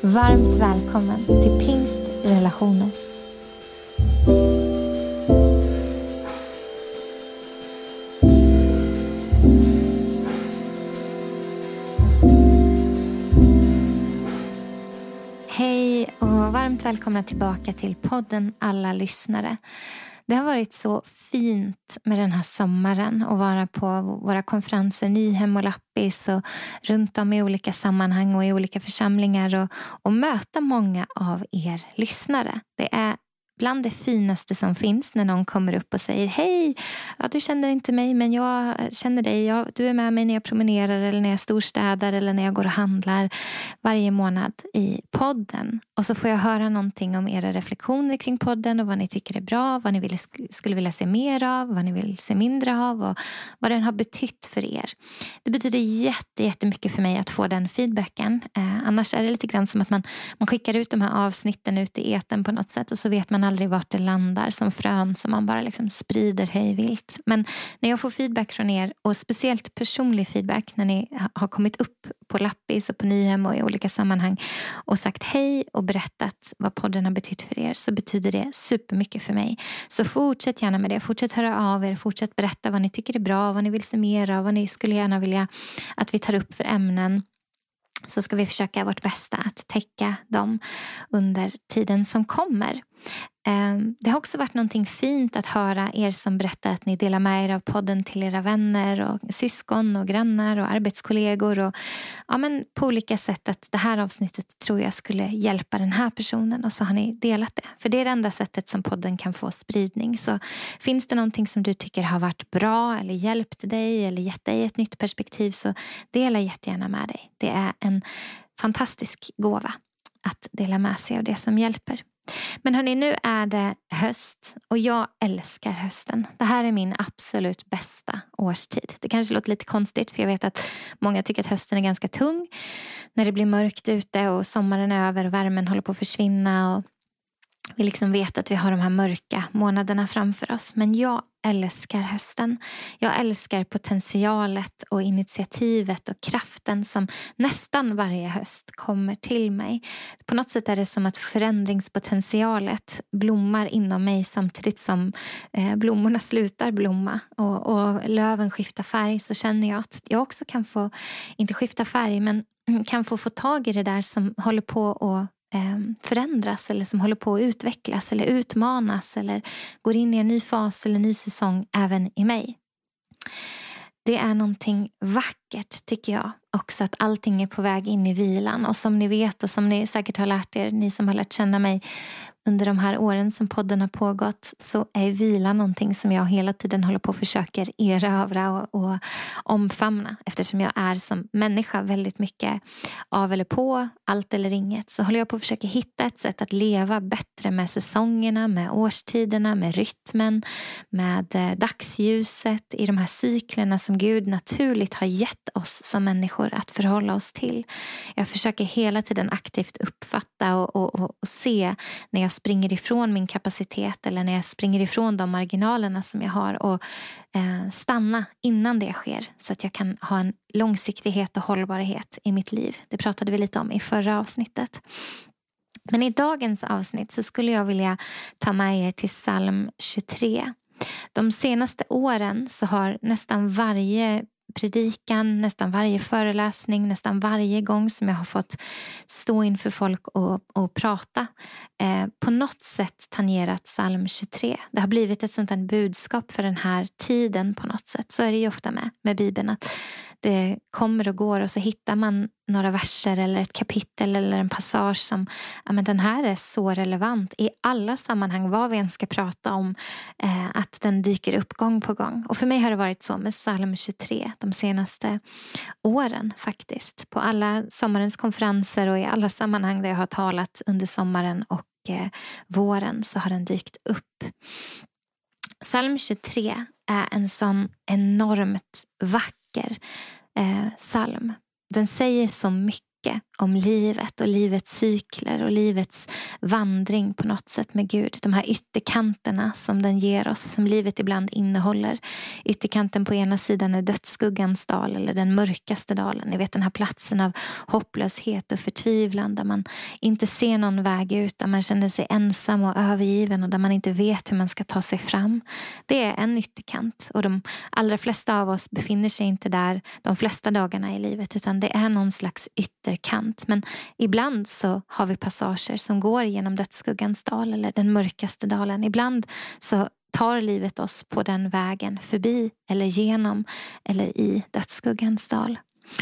Varmt välkommen till Pingst Relationer. Hej och varmt välkomna tillbaka till podden Alla lyssnare. Det har varit så fint med den här sommaren att vara på våra konferenser Nyhem och Lappis och runt om i olika sammanhang och i olika församlingar och, och möta många av er lyssnare. Det är bland det finaste som finns när någon kommer upp och säger Hej, ja, du känner inte mig men jag känner dig. Ja, du är med mig när jag promenerar eller när jag storstädar eller när jag går och handlar varje månad i podden. Och så får jag höra någonting om era reflektioner kring podden och vad ni tycker är bra, vad ni vill, skulle vilja se mer av, vad ni vill se mindre av och vad den har betytt för er. Det betyder jätte, jättemycket för mig att få den feedbacken. Eh, annars är det lite grann som att man, man skickar ut de här avsnitten ut i eten på något sätt och så vet man aldrig vart det landar som frön som man bara liksom sprider hejvilt. Men när jag får feedback från er och speciellt personlig feedback när ni har kommit upp på Lappis och på Nyhem och i olika sammanhang och sagt hej och berättat vad podden har betytt för er så betyder det supermycket för mig. Så fortsätt gärna med det. Fortsätt höra av er. Fortsätt berätta vad ni tycker är bra, vad ni vill se mer av, vad ni skulle gärna vilja att vi tar upp för ämnen så ska vi försöka vårt bästa att täcka dem under tiden som kommer. Ehm, det har också varit någonting fint att höra er som berättar att ni delar med er av podden till era vänner och syskon och grannar och arbetskollegor. Och, ja, men på olika sätt att det här avsnittet tror jag skulle hjälpa den här personen och så har ni delat det. För det är det enda sättet som podden kan få spridning. Så finns det någonting som du tycker har varit bra eller hjälpt dig eller gett dig ett nytt perspektiv så dela jättegärna med dig. Det är en fantastisk gåva att dela med sig av det som hjälper. Men hörni, nu är det höst och jag älskar hösten. Det här är min absolut bästa årstid. Det kanske låter lite konstigt för jag vet att många tycker att hösten är ganska tung. När det blir mörkt ute och sommaren är över och värmen håller på att försvinna. Och vi liksom vet att vi har de här mörka månaderna framför oss. Men jag älskar hösten. Jag älskar potentialet och initiativet och kraften som nästan varje höst kommer till mig. På något sätt är det som att förändringspotentialet blommar inom mig samtidigt som eh, blommorna slutar blomma och, och löven skiftar färg så känner jag att jag också kan få, inte skifta färg, men kan få få tag i det där som håller på att Ehm, förändras eller som håller på att utvecklas eller utmanas eller går in i en ny fas eller ny säsong även i mig. Det är någonting vackert tycker jag också att allting är på väg in i vilan och som ni vet och som ni säkert har lärt er, ni som har lärt känna mig under de här åren som podden har pågått så är vila någonting som jag hela tiden håller på och försöker erövra och, och omfamna. Eftersom jag är som människa väldigt mycket av eller på, allt eller inget. Så håller jag på att försöka hitta ett sätt att leva bättre med säsongerna, med årstiderna, med rytmen, med eh, dagsljuset i de här cyklerna som Gud naturligt har gett oss som människor att förhålla oss till. Jag försöker hela tiden aktivt uppfatta och, och, och, och se när jag springer ifrån min kapacitet eller när jag springer ifrån de marginalerna som jag har och eh, stanna innan det sker så att jag kan ha en långsiktighet och hållbarhet i mitt liv. Det pratade vi lite om i förra avsnittet. Men i dagens avsnitt så skulle jag vilja ta med er till psalm 23. De senaste åren så har nästan varje predikan, nästan varje föreläsning, nästan varje gång som jag har fått stå inför folk och, och prata eh, på något sätt tangerat psalm 23. Det har blivit ett sånt här budskap för den här tiden på något sätt. Så är det ju ofta med, med Bibeln. att det kommer och går och så hittar man några verser eller ett kapitel eller en passage som ja, men den här är så relevant i alla sammanhang, vad vi än ska prata om, eh, att den dyker upp gång på gång. Och för mig har det varit så med psalm 23 de senaste åren faktiskt. På alla sommarens konferenser och i alla sammanhang där jag har talat under sommaren och eh, våren så har den dykt upp. Psalm 23 är en sån enormt vacker eh, psalm. Den säger så mycket om livet och livets cykler och livets vandring på något sätt med Gud. De här ytterkanterna som den ger oss, som livet ibland innehåller. Ytterkanten på ena sidan är dödsskuggans dal eller den mörkaste dalen. Ni vet den här platsen av hopplöshet och förtvivlan där man inte ser någon väg ut, där man känner sig ensam och övergiven och där man inte vet hur man ska ta sig fram. Det är en ytterkant och de allra flesta av oss befinner sig inte där de flesta dagarna i livet utan det är någon slags ytterkant sant. Men ibland så har vi passager som går genom dödsskuggans dal eller den mörkaste dalen. Ibland så tar livet oss på den vägen förbi eller genom eller i dödsskuggans dal.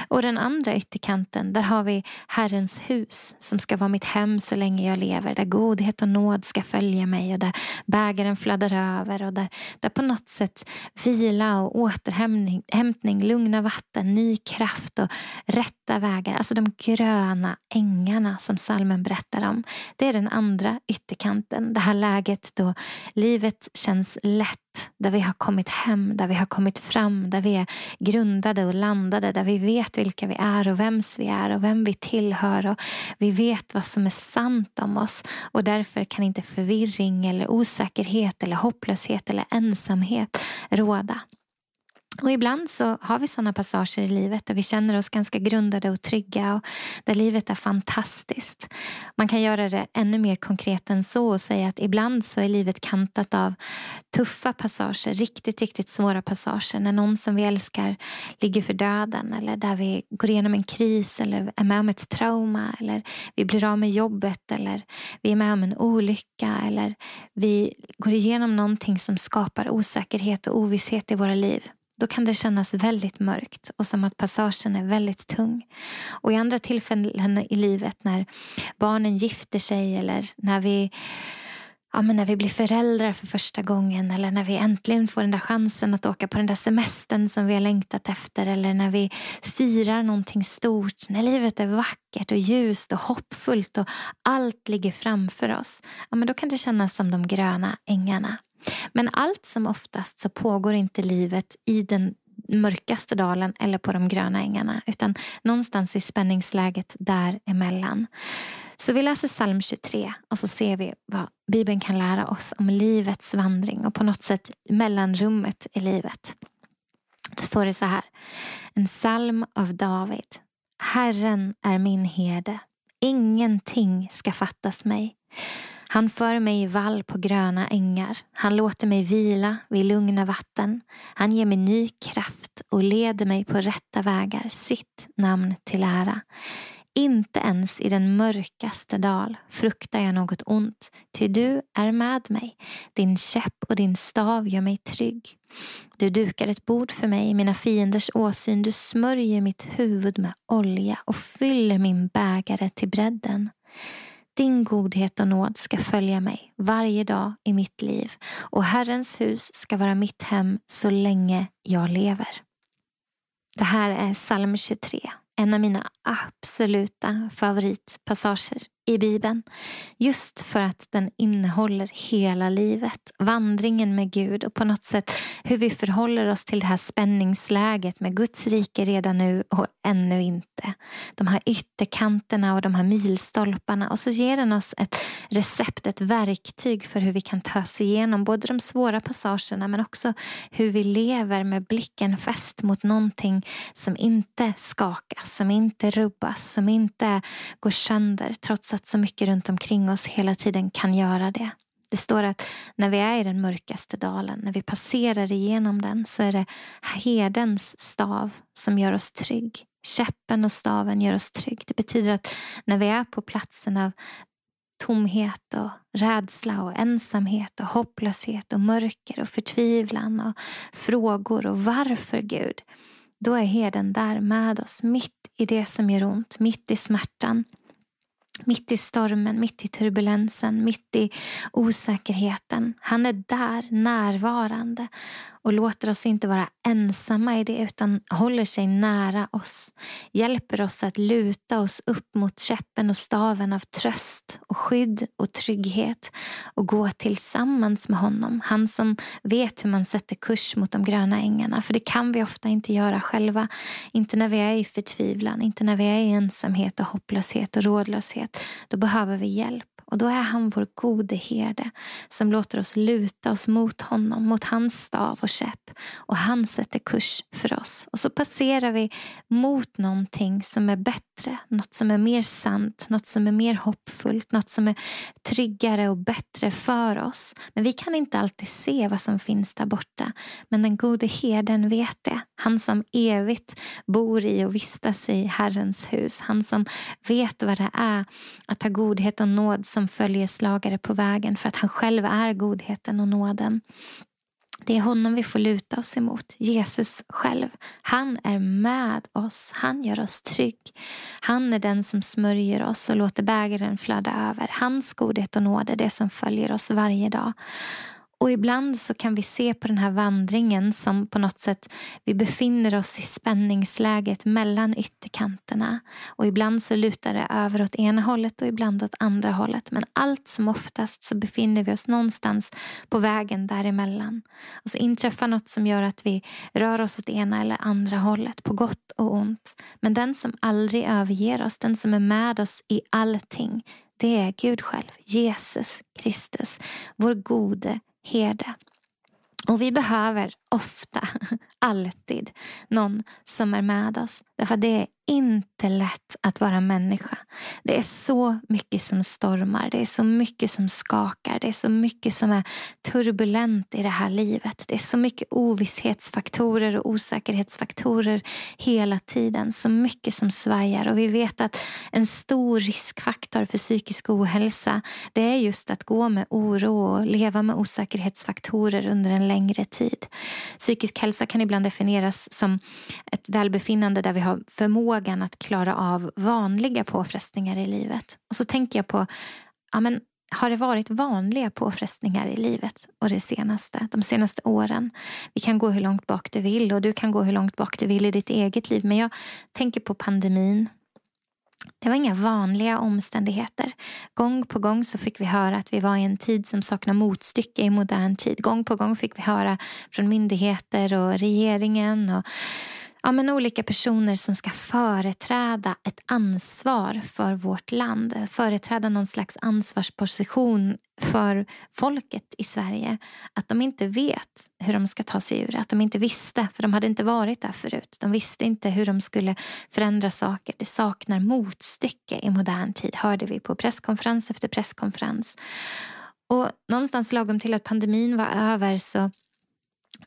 Och den andra ytterkanten, där har vi Herrens hus som ska vara mitt hem så länge jag lever. Där godhet och nåd ska följa mig och där bägaren fladdrar över och där, där på något sätt vila och återhämtning, lugna vatten, ny kraft och rätta vägar. Alltså de gröna ängarna som salmen berättar om. Det är den andra ytterkanten. Det här läget då livet känns lätt där vi har kommit hem, där vi har kommit fram, där vi är grundade och landade, där vi vet vilka vi är och vems vi är och vem vi tillhör och vi vet vad som är sant om oss och därför kan inte förvirring eller osäkerhet eller hopplöshet eller ensamhet råda. Och ibland så har vi såna passager i livet där vi känner oss ganska grundade och trygga och där livet är fantastiskt. Man kan göra det ännu mer konkret än så och säga att ibland så är livet kantat av tuffa passager, riktigt, riktigt svåra passager. När någon som vi älskar ligger för döden eller där vi går igenom en kris eller är med om ett trauma eller vi blir av med jobbet eller vi är med om en olycka eller vi går igenom någonting som skapar osäkerhet och ovisshet i våra liv då kan det kännas väldigt mörkt och som att passagen är väldigt tung. Och i andra tillfällen i livet när barnen gifter sig eller när vi ja, men när vi blir föräldrar för första gången eller när vi äntligen får den där chansen att åka på den där semestern som vi har längtat efter eller när vi firar någonting stort, när livet är vackert och ljust och hoppfullt och allt ligger framför oss. Ja, men då kan det kännas som de gröna ängarna. Men allt som oftast så pågår inte livet i den mörkaste dalen eller på de gröna ängarna utan någonstans i spänningsläget däremellan. Så vi läser psalm 23 och så ser vi vad Bibeln kan lära oss om livets vandring och på något sätt mellanrummet i livet. Då står det så här. En psalm av David. Herren är min herde. Ingenting ska fattas mig. Han för mig i vall på gröna ängar. Han låter mig vila vid lugna vatten. Han ger mig ny kraft och leder mig på rätta vägar, sitt namn till ära. Inte ens i den mörkaste dal fruktar jag något ont, ty du är med mig. Din käpp och din stav gör mig trygg. Du dukar ett bord för mig i mina fienders åsyn. Du smörjer mitt huvud med olja och fyller min bägare till bredden. Din godhet och nåd ska följa mig varje dag i mitt liv och Herrens hus ska vara mitt hem så länge jag lever. Det här är psalm 23, en av mina absoluta favoritpassager i Bibeln. Just för att den innehåller hela livet, vandringen med Gud och på något sätt hur vi förhåller oss till det här spänningsläget med Guds rike redan nu och ännu inte. De här ytterkanterna och de här milstolparna och så ger den oss ett recept, ett verktyg för hur vi kan ta oss igenom både de svåra passagerna men också hur vi lever med blicken fäst mot någonting som inte skakas, som inte rubbas, som inte går sönder trots att så mycket runt omkring oss hela tiden kan göra det. Det står att när vi är i den mörkaste dalen, när vi passerar igenom den så är det herdens stav som gör oss trygg. Käppen och staven gör oss trygg. Det betyder att när vi är på platsen av tomhet och rädsla och ensamhet och hopplöshet och mörker och förtvivlan och frågor och varför Gud? då är herden där med oss mitt i det som gör ont, mitt i smärtan. Mitt i stormen, mitt i turbulensen, mitt i osäkerheten. Han är där, närvarande och låter oss inte vara ensamma i det utan håller sig nära oss. Hjälper oss att luta oss upp mot käppen och staven av tröst och skydd och trygghet och gå tillsammans med honom. Han som vet hur man sätter kurs mot de gröna ängarna. För det kan vi ofta inte göra själva. Inte när vi är i förtvivlan, inte när vi är i ensamhet och hopplöshet och rådlöshet. Då behöver vi hjälp. Och då är han vår gode herde som låter oss luta oss mot honom, mot hans stav och käpp. Och han sätter kurs för oss. Och så passerar vi mot någonting som är bättre, något som är mer sant, något som är mer hoppfullt, något som är tryggare och bättre för oss. Men vi kan inte alltid se vad som finns där borta. Men den gode herden vet det. Han som evigt bor i och vistas i Herrens hus. Han som vet vad det är att ha godhet och nåd som följer slagare på vägen för att han själv är godheten och nåden. Det är honom vi får luta oss emot, Jesus själv. Han är med oss, han gör oss trygg. Han är den som smörjer oss och låter bägaren flöda över. Hans godhet och nåd är det som följer oss varje dag. Och ibland så kan vi se på den här vandringen som på något sätt vi befinner oss i spänningsläget mellan ytterkanterna. Och ibland så lutar det över åt ena hållet och ibland åt andra hållet. Men allt som oftast så befinner vi oss någonstans på vägen däremellan. Och så inträffar något som gör att vi rör oss åt ena eller andra hållet, på gott och ont. Men den som aldrig överger oss, den som är med oss i allting, det är Gud själv, Jesus Kristus, vår gode herde. Och vi behöver ofta, alltid, någon som är med oss. Därför det är inte lätt att vara människa. Det är så mycket som stormar, det är så mycket som skakar, det är så mycket som är turbulent i det här livet. Det är så mycket ovisshetsfaktorer och osäkerhetsfaktorer hela tiden. Så mycket som svajar och vi vet att en stor riskfaktor för psykisk ohälsa det är just att gå med oro och leva med osäkerhetsfaktorer under en längre tid. Psykisk hälsa kan ibland definieras som ett välbefinnande där vi har förmågan att klara av vanliga påfrestningar i livet. Och så tänker jag på, ja men har det varit vanliga påfrestningar i livet och det senaste, de senaste åren? Vi kan gå hur långt bak du vill och du kan gå hur långt bak du vill i ditt eget liv. Men jag tänker på pandemin. Det var inga vanliga omständigheter. Gång på gång så fick vi höra att vi var i en tid som saknar motstycke i modern tid. Gång på gång fick vi höra från myndigheter och regeringen och ja, men olika personer som ska företräda ett ansvar för vårt land. Företräda någon slags ansvarsposition för folket i Sverige. Att de inte vet hur de ska ta sig ur det. Att de inte visste, för de hade inte varit där förut. De visste inte hur de skulle förändra saker. Det saknar motstycke i modern tid, hörde vi på presskonferens efter presskonferens. Och någonstans lagom till att pandemin var över så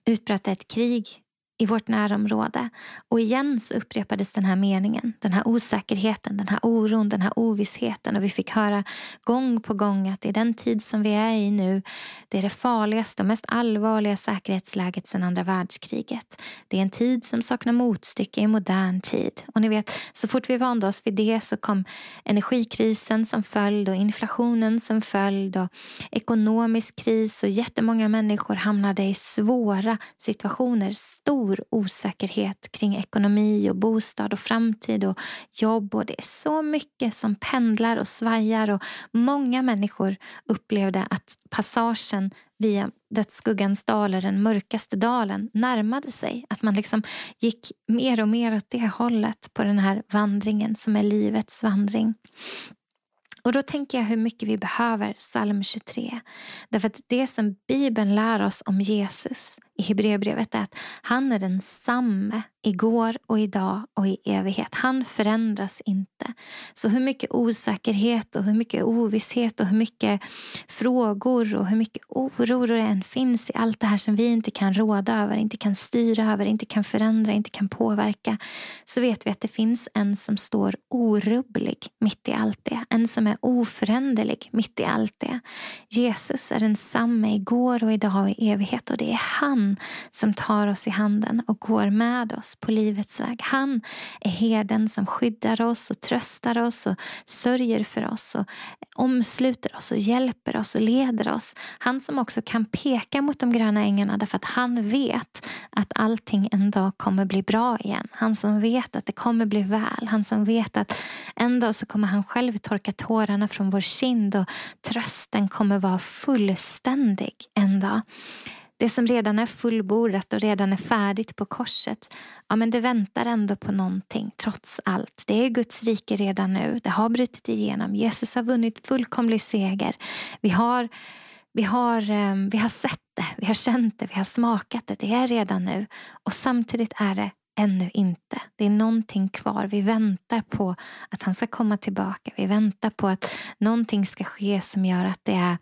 utbröt ett krig i vårt närområde. Och igen så upprepades den här meningen, den här osäkerheten, den här oron, den här ovissheten. Och vi fick höra gång på gång att i den tid som vi är i nu, det är det farligaste och mest allvarliga säkerhetsläget sedan andra världskriget. Det är en tid som saknar motstycke i modern tid. Och ni vet, så fort vi vande oss vid det så kom energikrisen som följd och inflationen som följd och ekonomisk kris och jättemånga människor hamnade i svåra situationer, stor stor osäkerhet kring ekonomi och bostad och framtid och jobb. Och Det är så mycket som pendlar och svajar och många människor upplevde att passagen via dödsskuggans dal, den mörkaste dalen, närmade sig. Att man liksom gick mer och mer åt det hållet på den här vandringen som är livets vandring. Och då tänker jag hur mycket vi behöver psalm 23. Därför att det som Bibeln lär oss om Jesus i Hebreerbrevet är att han är densamme igår och idag och i evighet. Han förändras inte. Så hur mycket osäkerhet och hur mycket ovisshet och hur mycket frågor och hur mycket oro det än finns i allt det här som vi inte kan råda över, inte kan styra över, inte kan förändra, inte kan påverka. Så vet vi att det finns en som står orubblig mitt i allt det. En som är oföränderlig mitt i allt det. Jesus är densamme igår och idag och i evighet och det är han som tar oss i handen och går med oss oss på livets väg. Han är herden som skyddar oss och tröstar oss och sörjer för oss och omsluter oss och hjälper oss och leder oss. Han som också kan peka mot de gröna ängarna därför att han vet att allting en dag kommer bli bra igen. Han som vet att det kommer bli väl. Han som vet att en dag så kommer han själv torka tårarna från vår kind och trösten kommer vara fullständig en dag. Det som redan är fullbordat och redan är färdigt på korset, ja men det väntar ändå på någonting trots allt. Det är Guds rike redan nu. Det har brutit igenom. Jesus har vunnit fullkomlig seger. Vi har, vi har, ehm, vi har sett det, vi har känt det, vi har smakat det. Det är redan nu. Och samtidigt är det ännu inte. Det är någonting kvar. Vi väntar på att han ska komma tillbaka. Vi väntar på att någonting ska ske som gör att det är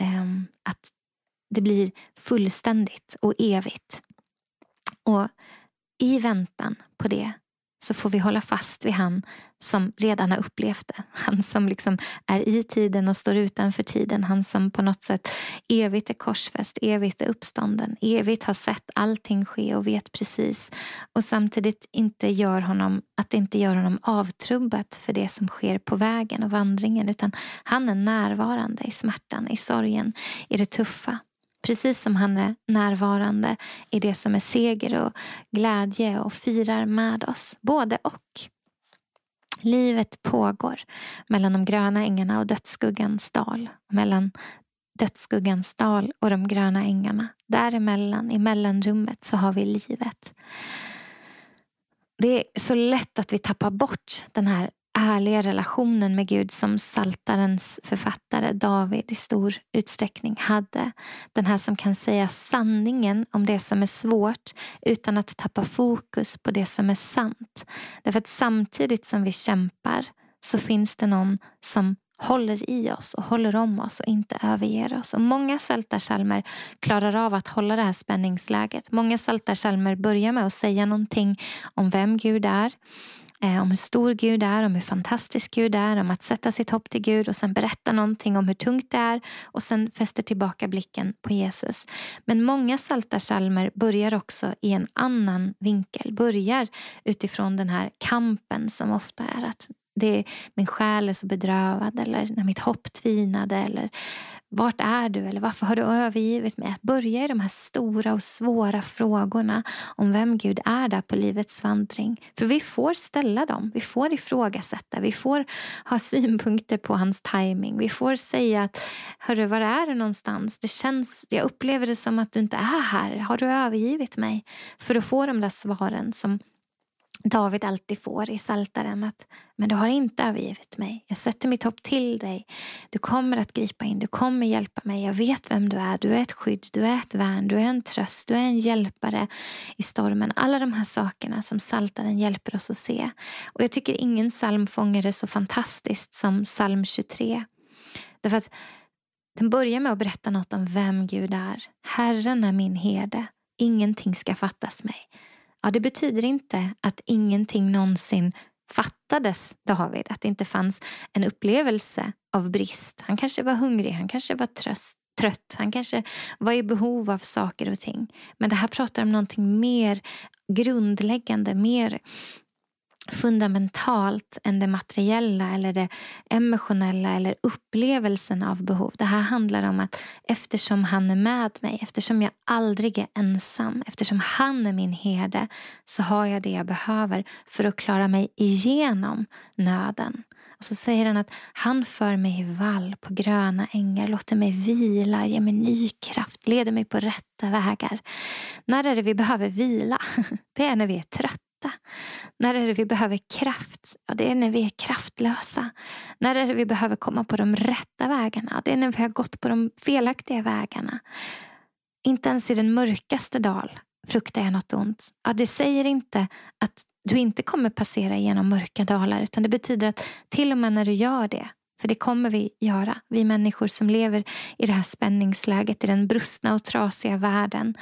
ehm, att det blir fullständigt och evigt. Och i väntan på det så får vi hålla fast vid han som redan har upplevt det. Han som liksom är i tiden och står utanför tiden. Han som på något sätt evigt är korsfäst, evigt är uppstånden, evigt har sett allting ske och vet precis. Och samtidigt inte gör honom, att det inte gör honom avtrubbat för det som sker på vägen och vandringen. Utan han är närvarande i smärtan, i sorgen, i det tuffa. Precis som han är närvarande i det som är seger och glädje och firar med oss. Både och. Livet pågår mellan de gröna ängarna och dödsskuggans dal. Mellan dödsskuggans dal och de gröna ängarna. Däremellan, i mellanrummet, så har vi livet. Det är så lätt att vi tappar bort den här ärliga relationen med Gud som Saltarens författare David i stor utsträckning hade. Den här som kan säga sanningen om det som är svårt utan att tappa fokus på det som är sant. Därför att samtidigt som vi kämpar så finns det någon som håller i oss och håller om oss och inte överger oss. Och många saltarsalmer klarar av att hålla det här spänningsläget. Många saltarsalmer börjar med att säga någonting om vem Gud är Eh, om hur stor Gud är, om hur fantastisk Gud är, om att sätta sitt hopp till Gud och sen berätta någonting om hur tungt det är och sen fäster tillbaka blicken på Jesus. Men många saltarsalmer börjar också i en annan vinkel, börjar utifrån den här kampen som ofta är att det, min själ är så bedrövad eller när mitt hopp tvinade eller vart är du? Eller varför har du övergivit mig? Att börja i de här stora och svåra frågorna om vem Gud är där på livets vandring. För vi får ställa dem. Vi får ifrågasätta. Vi får ha synpunkter på hans timing. Vi får säga att Hörru, var är du någonstans? Det känns, jag upplever det som att du inte är här. Har du övergivit mig? För att få de där svaren som David alltid får i Saltaren att men du har inte övergivit mig. Jag sätter mitt hopp till dig. Du kommer att gripa in, du kommer hjälpa mig. Jag vet vem du är. Du är ett skydd, du är ett värn, du är en tröst, du är en hjälpare i stormen. Alla de här sakerna som Saltaren hjälper oss att se. Och jag tycker ingen psalm fångar det så fantastiskt som psalm 23. Därför att den börjar med att berätta något om vem Gud är. Herren är min herde. Ingenting ska fattas mig. Ja, det betyder inte att ingenting någonsin fattades David. Att det inte fanns en upplevelse av brist. Han kanske var hungrig, han kanske var tröst, trött, han kanske var i behov av saker och ting. Men det här pratar om någonting mer grundläggande, mer fundamentalt än det materiella eller det emotionella eller upplevelsen av behov. Det här handlar om att eftersom han är med mig, eftersom jag aldrig är ensam, eftersom han är min herde så har jag det jag behöver för att klara mig igenom nöden. Och så säger han att han för mig i vall på gröna ängar, låter mig vila, ger mig ny kraft, leder mig på rätta vägar. När är det vi behöver vila? Det är när vi är trötta trötta? När är det vi behöver kraft? Ja, det är när vi är kraftlösa. När är det vi behöver komma på de rätta vägarna? Det är när vi har gått på de felaktiga vägarna. Inte ens i den mörkaste dal fruktar jag något ont. Ja, det säger inte att du inte kommer passera genom mörka dalar utan det betyder att till och med när du gör det för det kommer vi göra, vi människor som lever i det här spänningsläget i den brustna och trasiga världen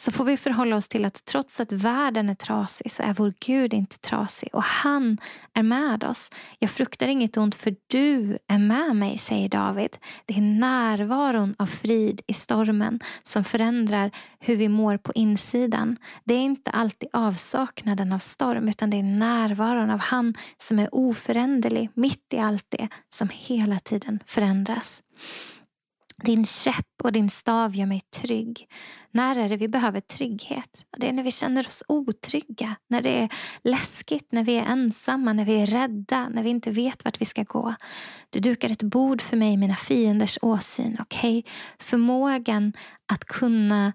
så får vi förhålla oss till att trots att världen är trasig så är vår Gud inte trasig och han är med oss. Jag fruktar inget ont för du är med mig, säger David. Det är närvaron av frid i stormen som förändrar hur vi mår på insidan. Det är inte alltid avsaknaden av storm utan det är närvaron av han som är oföränderlig mitt i allt det som hela tiden förändras. Din käpp och din stav gör mig trygg. När är det vi behöver trygghet? Det är när vi känner oss otrygga, när det är läskigt, när vi är ensamma, när vi är rädda, när vi inte vet vart vi ska gå. Du dukar ett bord för mig i mina fienders åsyn. Okay? Förmågan att kunna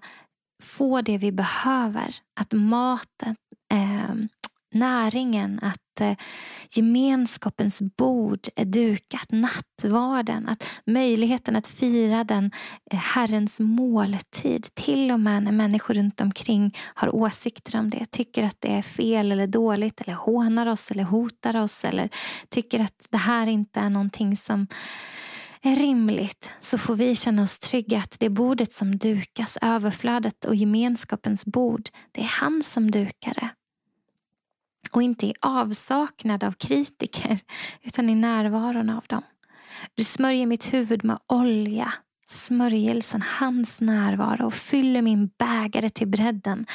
få det vi behöver, att maten, eh, näringen, att eh, gemenskapens bord är dukat, nattvarden, att möjligheten att fira den eh, Herrens måltid. Till och med när människor runt omkring har åsikter om det, tycker att det är fel eller dåligt eller hånar oss eller hotar oss eller tycker att det här inte är någonting som är rimligt så får vi känna oss trygga att det bordet som dukas, överflödet och gemenskapens bord, det är han som dukar det och inte i avsaknad av kritiker utan i närvaron av dem. Du smörjer mitt huvud med olja, smörjelsen, hans närvaro och fyller min bägare till bredden.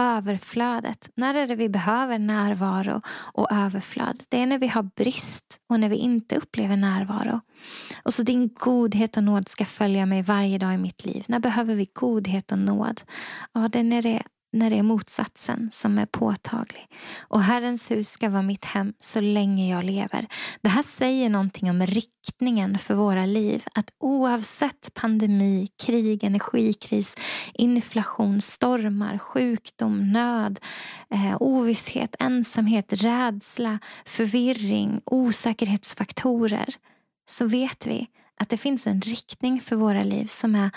Överflödet. När är det vi behöver närvaro och överflöd? Det är när vi har brist och när vi inte upplever närvaro. Och så din godhet och nåd ska följa mig varje dag i mitt liv. När behöver vi godhet och nåd? Ja, det är när det när det är motsatsen som är påtaglig. Och Herrens hus ska vara mitt hem så länge jag lever. Det här säger någonting om riktningen för våra liv. Att oavsett pandemi, krig, energikris, inflation, stormar, sjukdom, nöd, eh, ovisshet, ensamhet, rädsla, förvirring, osäkerhetsfaktorer så vet vi att det finns en riktning för våra liv som är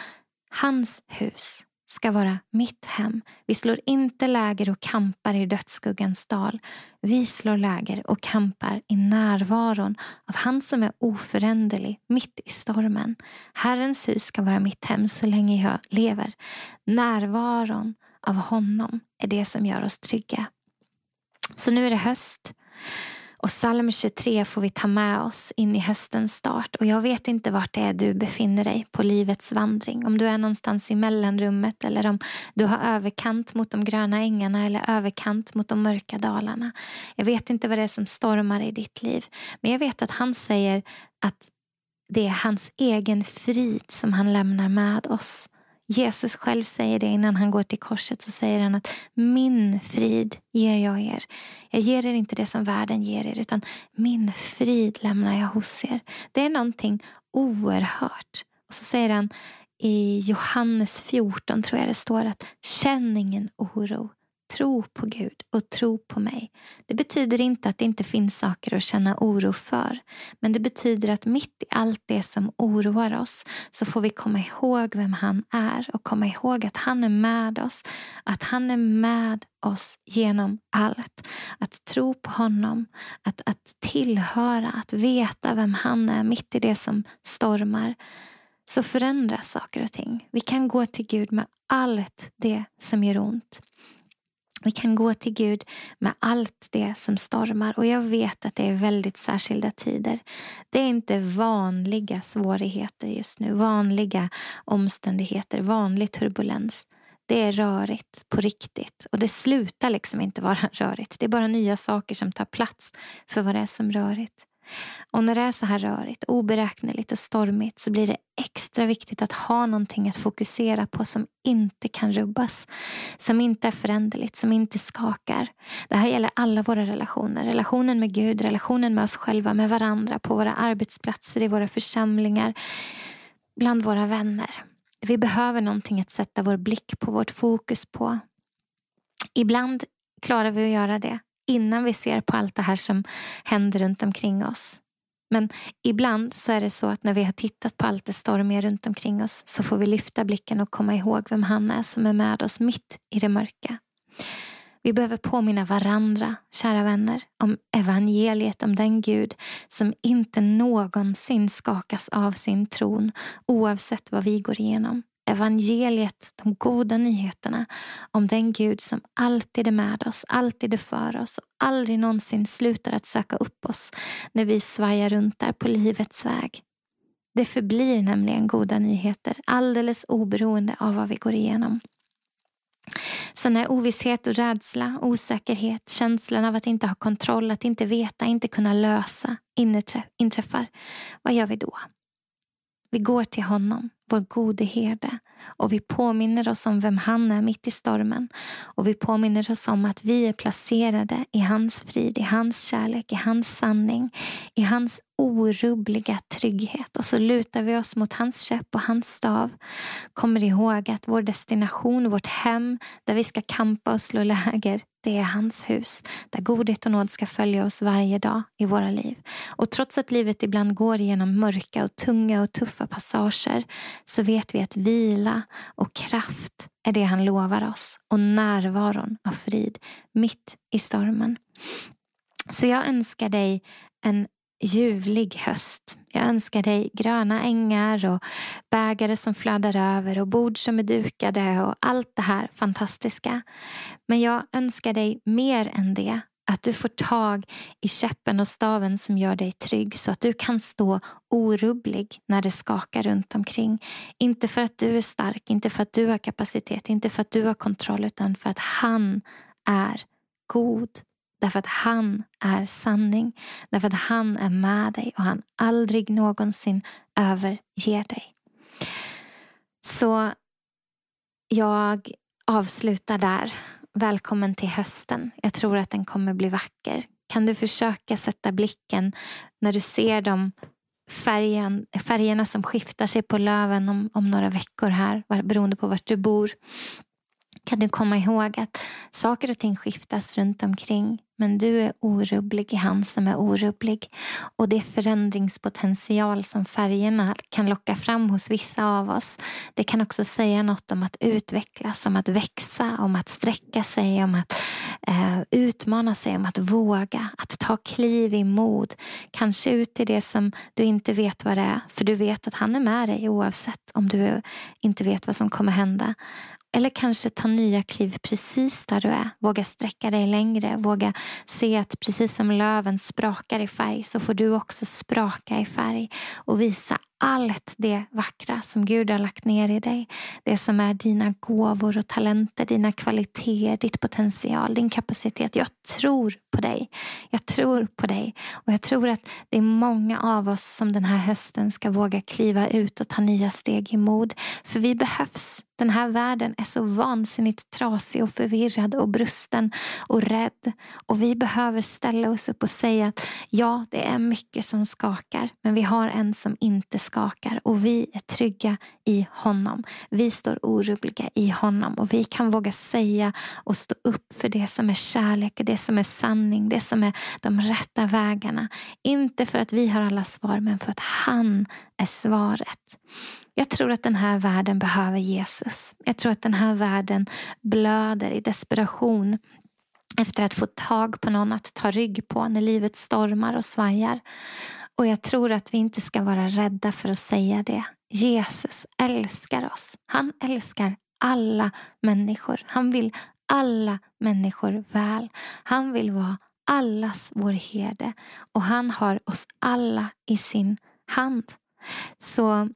hans hus ska vara mitt hem. Vi slår inte läger och kampar i dödsskuggans dal. Vi slår läger och kampar i närvaron av han som är oföränderlig mitt i stormen. Herrens hus ska vara mitt hem så länge jag lever. Närvaron av honom är det som gör oss trygga. Så nu är det höst. Och psalm 23 får vi ta med oss in i höstens start. Och jag vet inte vart det är du befinner dig på livets vandring. Om du är någonstans i mellanrummet eller om du har överkant mot de gröna ängarna eller överkant mot de mörka dalarna. Jag vet inte vad det är som stormar i ditt liv. Men jag vet att han säger att det är hans egen frid som han lämnar med oss. Jesus själv säger det innan han går till korset. Så säger han att min frid ger jag er. Jag ger er inte det som världen ger er utan min frid lämnar jag hos er. Det är någonting oerhört. Och så säger han i Johannes 14 tror jag det står att känn ingen oro. Tro på Gud och tro på mig. Det betyder inte att det inte finns saker att känna oro för. Men det betyder att mitt i allt det som oroar oss så får vi komma ihåg vem han är och komma ihåg att han är med oss. Att han är med oss genom allt. Att tro på honom, att, att tillhöra, att veta vem han är mitt i det som stormar så förändras saker och ting. Vi kan gå till Gud med allt det som gör ont. Vi kan gå till Gud med allt det som stormar och jag vet att det är väldigt särskilda tider. Det är inte vanliga svårigheter just nu, vanliga omständigheter, vanlig turbulens. Det är rörigt på riktigt och det slutar liksom inte vara rörigt. Det är bara nya saker som tar plats för vad det är som rörigt. Och när det är så här rörigt, oberäkneligt och stormigt så blir det extra viktigt att ha någonting att fokusera på som inte kan rubbas. Som inte är föränderligt, som inte skakar. Det här gäller alla våra relationer. Relationen med Gud, relationen med oss själva, med varandra, på våra arbetsplatser, i våra församlingar, bland våra vänner. Vi behöver någonting att sätta vår blick på, vårt fokus på. Ibland klarar vi att göra det innan vi ser på allt det här som händer runt omkring oss. Men ibland så är det så att när vi har tittat på allt det stormiga runt omkring oss så får vi lyfta blicken och komma ihåg vem han är som är med oss mitt i det mörka. Vi behöver påminna varandra, kära vänner, om evangeliet, om den Gud som inte någonsin skakas av sin tron oavsett vad vi går igenom evangeliet, de goda nyheterna om den Gud som alltid är med oss, alltid är för oss och aldrig någonsin slutar att söka upp oss när vi svajar runt där på livets väg. Det förblir nämligen goda nyheter alldeles oberoende av vad vi går igenom. Så när ovisshet och rädsla, osäkerhet, känslan av att inte ha kontroll, att inte veta, inte kunna lösa inträffar, vad gör vi då? Vi går till honom, vår gode herde och vi påminner oss om vem han är mitt i stormen. Och vi påminner oss om att vi är placerade i hans frid, i hans kärlek, i hans sanning, i hans orubbliga trygghet. Och så lutar vi oss mot hans käpp och hans stav. Kommer ihåg att vår destination, vårt hem, där vi ska kampa och slå läger, det är hans hus där godhet och nåd ska följa oss varje dag i våra liv. Och trots att livet ibland går genom mörka och tunga och tuffa passager så vet vi att vila och kraft är det han lovar oss och närvaron av frid mitt i stormen. Så jag önskar dig en ljuvlig höst. Jag önskar dig gröna ängar och bägare som flödar över och bord som är dukade och allt det här fantastiska. Men jag önskar dig mer än det. Att du får tag i käppen och staven som gör dig trygg så att du kan stå orubblig när det skakar runt omkring. Inte för att du är stark, inte för att du har kapacitet, inte för att du har kontroll utan för att han är god Därför att han är sanning. Därför att han är med dig och han aldrig någonsin överger dig. Så jag avslutar där. Välkommen till hösten. Jag tror att den kommer bli vacker. Kan du försöka sätta blicken när du ser de färgen, färgerna som skiftar sig på löven om, om några veckor här beroende på vart du bor kan du komma ihåg att saker och ting skiftas runt omkring men du är orubblig i han som är orubblig. Och det förändringspotential som färgerna kan locka fram hos vissa av oss. Det kan också säga något om att utvecklas, om att växa, om att sträcka sig, om att eh, utmana sig, om att våga, att ta kliv i mod. Kanske ut i det som du inte vet vad det är, för du vet att han är med dig oavsett om du inte vet vad som kommer hända. Eller kanske ta nya kliv precis där du är. Våga sträcka dig längre. Våga se att precis som löven sprakar i färg så får du också spraka i färg och visa allt det vackra som Gud har lagt ner i dig. Det som är dina gåvor och talenter, dina kvaliteter, ditt potential, din kapacitet. Jag tror på dig. Jag tror på dig. Och jag tror att det är många av oss som den här hösten ska våga kliva ut och ta nya steg i mod. För vi behövs. Den här världen är så vansinnigt trasig och förvirrad och brusten och rädd. Och vi behöver ställa oss upp och säga att ja, det är mycket som skakar. Men vi har en som inte skakar och vi är trygga i honom. Vi står orubbliga i honom och vi kan våga säga och stå upp för det som är kärlek, det som är sanning, det som är de rätta vägarna. Inte för att vi har alla svar men för att han är svaret. Jag tror att den här världen behöver Jesus. Jag tror att den här världen blöder i desperation efter att få tag på någon att ta rygg på när livet stormar och svajar. Och jag tror att vi inte ska vara rädda för att säga det. Jesus älskar oss. Han älskar alla människor. Han vill alla människor väl. Han vill vara allas vår herde och han har oss alla i sin hand. Så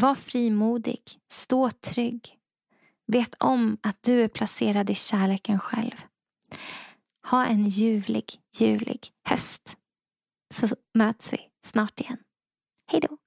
var frimodig, stå trygg. Vet om att du är placerad i kärleken själv. Ha en ljuvlig, ljuvlig höst så möts vi snart igen. Hej då!